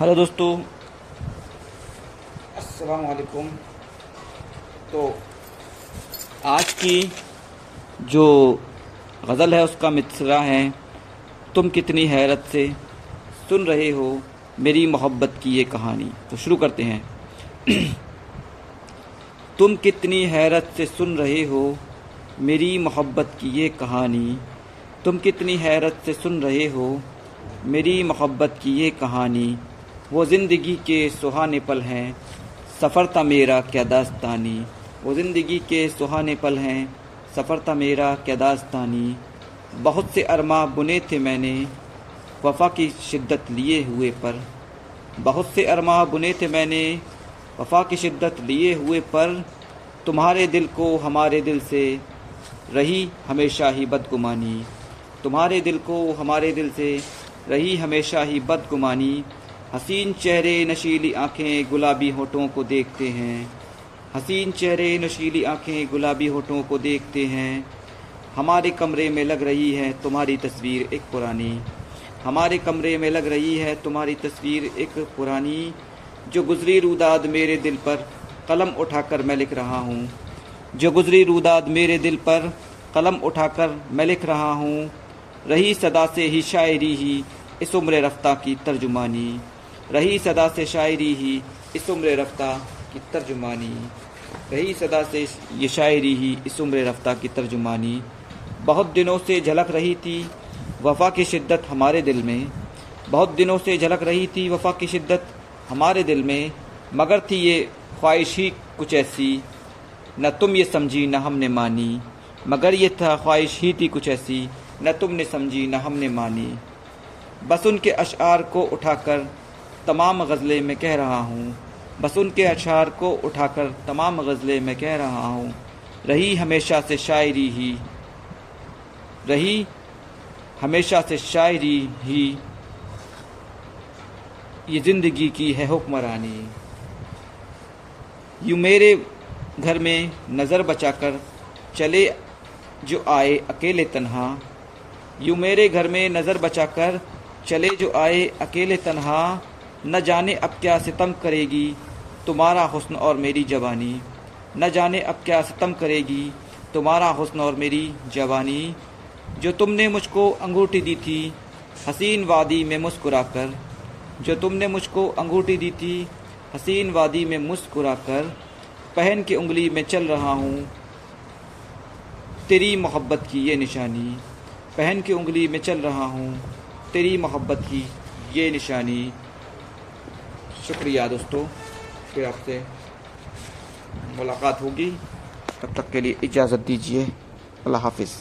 Hello दोस्तों। अस्सलाम वालेकुम तो आज की जो गज़ल है, उसका मिसरा है, तुम कितनी हैरत से सुन रहे हो मेरी मोहब्बत की ये कहानी। तो शुरू करते हैं। तुम कितनी हैरत से सुन रहे हो मेरी मोहब्बत की ये कहानी। तुम कितनी हैरत से सुन रहे हो मेरी मोहब्बत की ये कहानी। वो ज़िंदगी के सुहाने पल हैं। सफ़र था मेरा क्या दास्तानी। वो ज़िंदगी के सुहाने पल हैं। सफ़र था मेरा क्या दास्तानी। बहुत से अरमा बुने थे मैंने, वफ़ा की शिद्दत लिए हुए पर। बहुत से अरमा बुने थे मैंने, वफ़ा की शिद्दत लिए हुए पर। तुम्हारे दिल को हमारे दिल से रही हमेशा ही बदगुमानी। तुम्हारे दिल को हमारे दिल से रही हमेशा ही बदगुमानी। हसीन चेहरे, नशीली आँखें, गुलाबी होठों को देखते हैं। हसीन चेहरे, नशीली आँखें, गुलाबी होठों को देखते हैं। हमारे कमरे में लग रही है तुम्हारी तस्वीर एक पुरानी। हमारे कमरे में लग रही है तुम्हारी तस्वीर एक पुरानी, जो गुजरी रूदाद मेरे दिल पर कलम उठाकर मैं लिख रहा हूँ। जो गुजरी रूदाद मेरे दिल पर कलम उठाकर मैं लिख रहा हूँ। रही सदा से ही शायरी ही इस उम्र रफ्ता की तर्जुमानी। रही सदा से शायरी ही, इस उम्र रफ्ता की तर्जुमानी। रही सदा से ये शायरी ही, इस उम्र रफ्ता की तर्जुमानी। बहुत दिनों से झलक रही थी वफ़ा की शिद्दत हमारे दिल में। बहुत दिनों से झलक रही थी वफ़ा की शिद्दत हमारे दिल में। मगर थी ये ख्वाहिश ही कुछ ऐसी, न तुम ये समझी, न हमने मानी। मगर ये था ख्वाहिश ही थी कुछ ऐसी, न तुमने समझी, न हमने मानी। बस उनके अशार को उठाकर तमाम गज़लें मैं कह रहा हूँ। बस उनके अशार को उठाकर तमाम गज़लें मैं कह रहा हूँ। रही हमेशा से शायरी ही। रही हमेशा से शायरी ही। ये ज़िंदगी की है हुक्मरानी। यूँ मेरे घर में नज़र बचाकर चले जो आए अकेले तन्हा। यूँ मेरे घर में नज़र बचाकर चले जो आए अकेले तन्हा। न जाने अब क्या सितम करेगी तुम्हारा हुस्न और मेरी जवानी। न जाने अब क्या सितम करेगी तुम्हारा हुस्न और मेरी जवानी। जो तुमने मुझको अंगूठी दी थी, हसीन वादी में मुस्कुराकर। जो तुमने मुझको अंगूठी दी थी, हसीन वादी में मुस्कुराकर। पहन के उंगली में चल रहा हूँ तेरी मोहब्बत की ये निशानी। पहन के उंगली में चल रहा हूँ तेरी मोहब्बत की ये निशानी। शुक्रिया दोस्तों फिर आपसे मुलाकात होगी। तब तक के लिए इजाज़त दीजिए। अल्लाह हाफिज़।